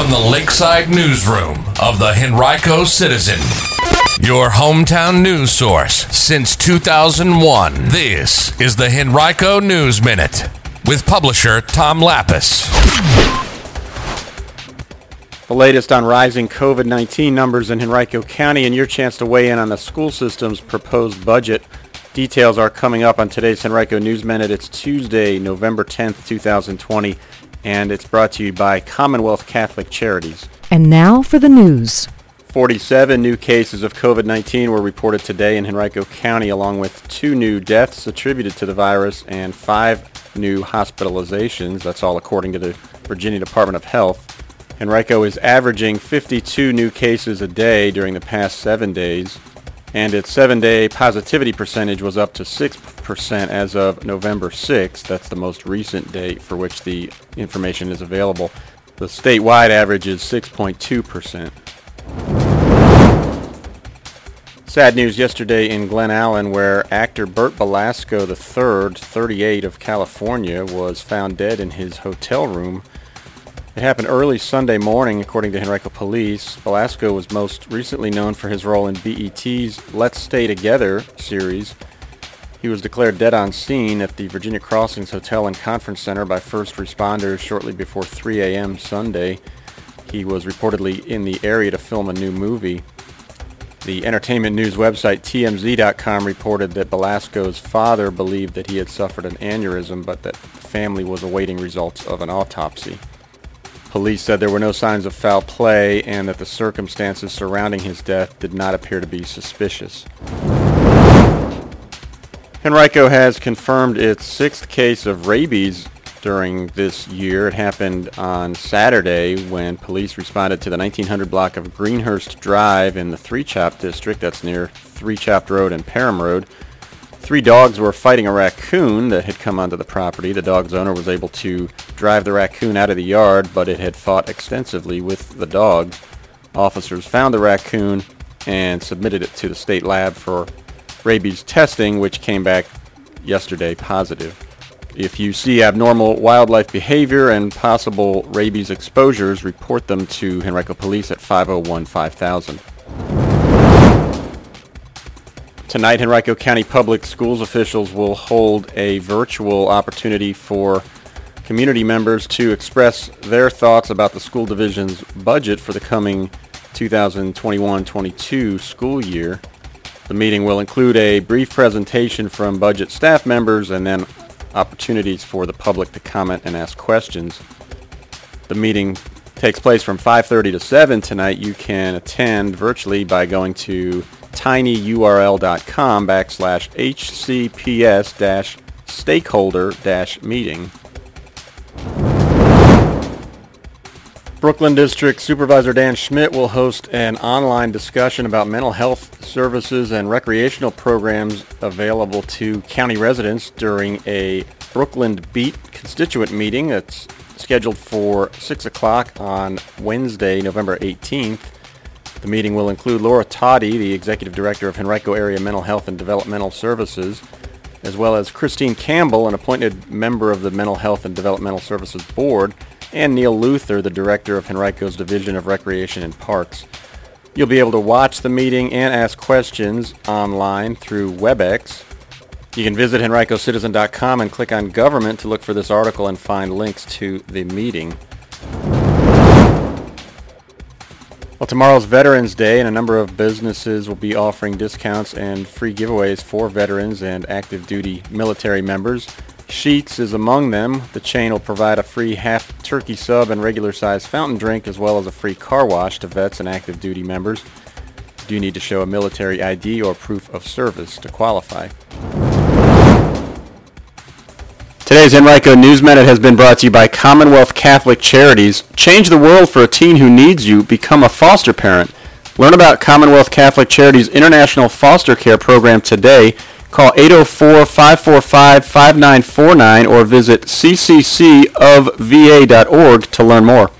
from the Lakeside Newsroom of the Henrico Citizen, your hometown news source since 2001. This is the Henrico News Minute with publisher Tom Lappas. The latest on rising COVID 19 numbers in Henrico County and your chance to weigh in on the school system's proposed budget. Details are coming up on today's Henrico News Minute. It's Tuesday, November 10th, 2020 and it's brought to you by Commonwealth Catholic Charities. And now for the news. 47 new cases of COVID 19 were reported today in Henrico County, along with two new deaths attributed to the virus and five new hospitalizations. That's all according to the Virginia Department of Health. Henrico is averaging 52 new cases a day during the past seven days and its seven-day positivity percentage was up to 6% as of November 6th. That's the most recent date for which the information is available. The statewide average is 6.2%. Sad news yesterday in Glen Allen where actor Bert Belasco III, 38 of California, was found dead in his hotel room it happened early Sunday morning, according to Henrico Police. Belasco was most recently known for his role in BET's Let's Stay Together series. He was declared dead on scene at the Virginia Crossings Hotel and Conference Center by first responders shortly before 3 a.m. Sunday. He was reportedly in the area to film a new movie. The entertainment news website TMZ.com reported that Belasco's father believed that he had suffered an aneurysm, but that the family was awaiting results of an autopsy. Police said there were no signs of foul play and that the circumstances surrounding his death did not appear to be suspicious. Henrico has confirmed its sixth case of rabies during this year. It happened on Saturday when police responded to the 1900 block of Greenhurst Drive in the Three Chopt district. That's near Three Chopt Road and Parham Road. Three dogs were fighting a raccoon that had come onto the property. The dog's owner was able to drive the raccoon out of the yard, but it had fought extensively with the dog. Officers found the raccoon and submitted it to the state lab for rabies testing, which came back yesterday positive. If you see abnormal wildlife behavior and possible rabies exposures, report them to Henrico Police at 501 5000. Tonight, Henrico County Public Schools officials will hold a virtual opportunity for community members to express their thoughts about the school division's budget for the coming 2021-22 school year. The meeting will include a brief presentation from budget staff members and then opportunities for the public to comment and ask questions. The meeting takes place from 5:30 to 7 tonight. You can attend virtually by going to tinyurl.com backslash hcps dash stakeholder dash meeting. Brookland District Supervisor Dan Schmitt will host an online discussion about mental health services and recreational programs available to county residents during a Brookland Beat constituent meeting that's scheduled for 6 o'clock on Wednesday, November 18th. The meeting will include Laura Totty, the Executive Director of Henrico Area Mental Health and Developmental Services, as well as Christine Campbell, an appointed member of the Mental Health and Developmental Services Board, and Neil Luther, the Director of Henrico's Division of Recreation and Parks. You'll be able to watch the meeting and ask questions online through WebEx. You can visit henricocitizen.com and click on Government to look for this article and find links to the meeting. Well, tomorrow's Veterans Day, and a number of businesses will be offering discounts and free giveaways for veterans and active duty military members. Sheetz is among them. The chain will provide a free half turkey sub and regular size fountain drink, as well as a free car wash to vets and active duty members. Do you do need to show a military ID or proof of service to qualify. Today's Henrico News Minute has been brought to you by Commonwealth Catholic Charities. Change the world for a teen who needs you. Become a foster parent. Learn about Commonwealth Catholic Charities International Foster Care Program today. Call 804-545-5949 or visit cccofva.org to learn more.